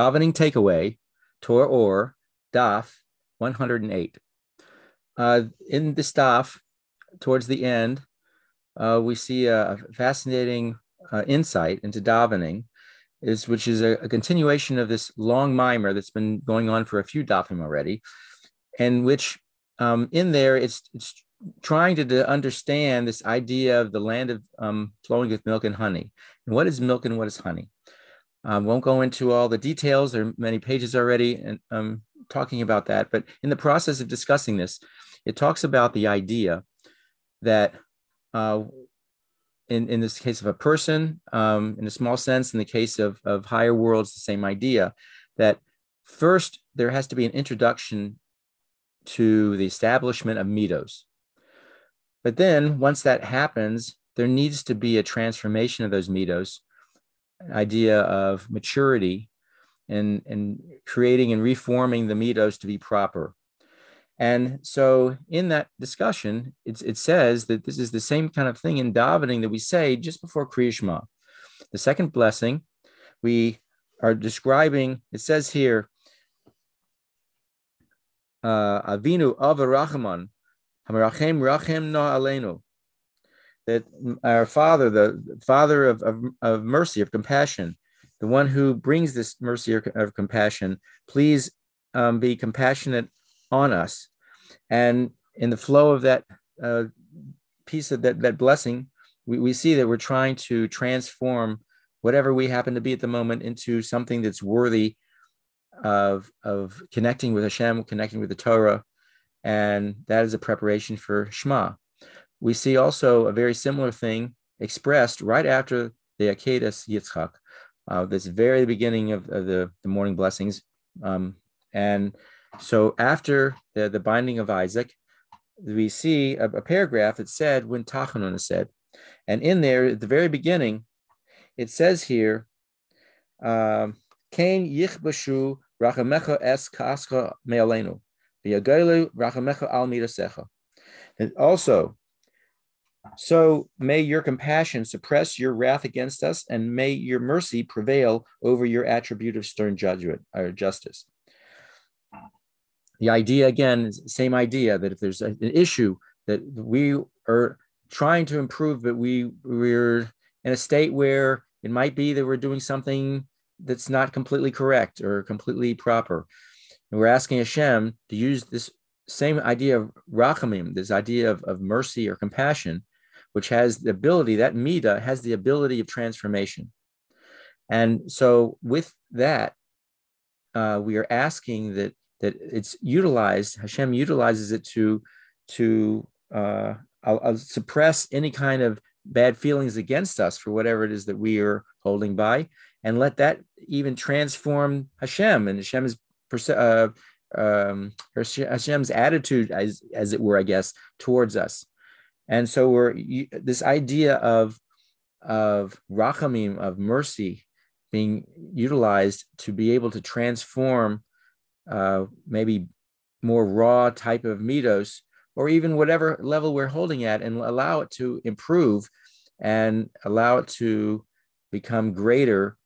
davening takeaway, Torah or Daf 108. Uh, in this Daf, towards the end, uh, we see a fascinating uh, insight into davening, is which is a, a, continuation of this long maamar that's been going on for a few dafim already, and which um, in there it's it's trying to, to, understand this idea of the land of um, flowing with milk and honey, and what is milk and what is honey. Um, won't go into all the details. There are many pages already and um, talking about that. But in the process of discussing this, it talks about the idea that uh, in, in this case of a person, um, in a small sense, in the case of, of higher worlds, the same idea that first there has to be an introduction to the establishment of midos. But then once that happens, there needs to be a transformation of those midos, an idea of maturity and, and creating and reforming the midos to be proper. And so in that discussion, it says that this is the same kind of thing in davening that we say just before Kriya. The second blessing, we are describing, it says here, uh, Avinu Avarachman, Hamarachem Rachem Na Alenu, that our Father, the Father of, of, of mercy, of compassion, the one who brings this mercy of compassion, please um, be compassionate on us. And in the flow of that uh, piece of that, that blessing, we, we see that we're trying to transform whatever we happen to be at the moment into something that's worthy of, of connecting with Hashem, connecting with the Torah. And that is a preparation for Shema. We see also a very similar thing expressed right after the Akedas Yitzchak, uh, this very beginning of, of the, the morning blessings. Um, and so after the, the binding of Isaac, we see a, a paragraph that said when Tachanun is said. And in there, at the very beginning, it says here, um, Kain yichbashu rachamecha es kascha me'alenu, v'yagaylu rachamecha al mirasecha. And also, so may your compassion suppress your wrath against us, and may your mercy prevail over your attribute of stern judgment or justice. The idea again same idea that if there's an issue that we are trying to improve but we we're in a state where it might be that we're doing something that's not completely correct or completely proper. And we're asking Hashem to use this same idea of rachamim, this idea of, of mercy or compassion, which has the ability, that mida has the ability of transformation. And so with that, uh, we are asking that that it's utilized, Hashem utilizes it to to uh, I'll, I'll suppress any kind of bad feelings against us for whatever it is that we are holding by, and let that even transform Hashem and Hashem's uh, um, Hashem's attitude, as as it were, I guess, towards us. And so we're this idea of of rachamim of mercy being utilized to be able to transform uh, maybe more raw type of midos or even whatever level we're holding at, and allow it to improve and allow it to become greater.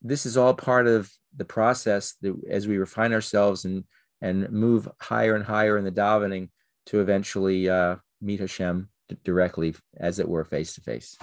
This is all part of the process that as we refine ourselves and and move higher and higher in the davening to eventually uh, meet Hashem directly, as it were, face to face.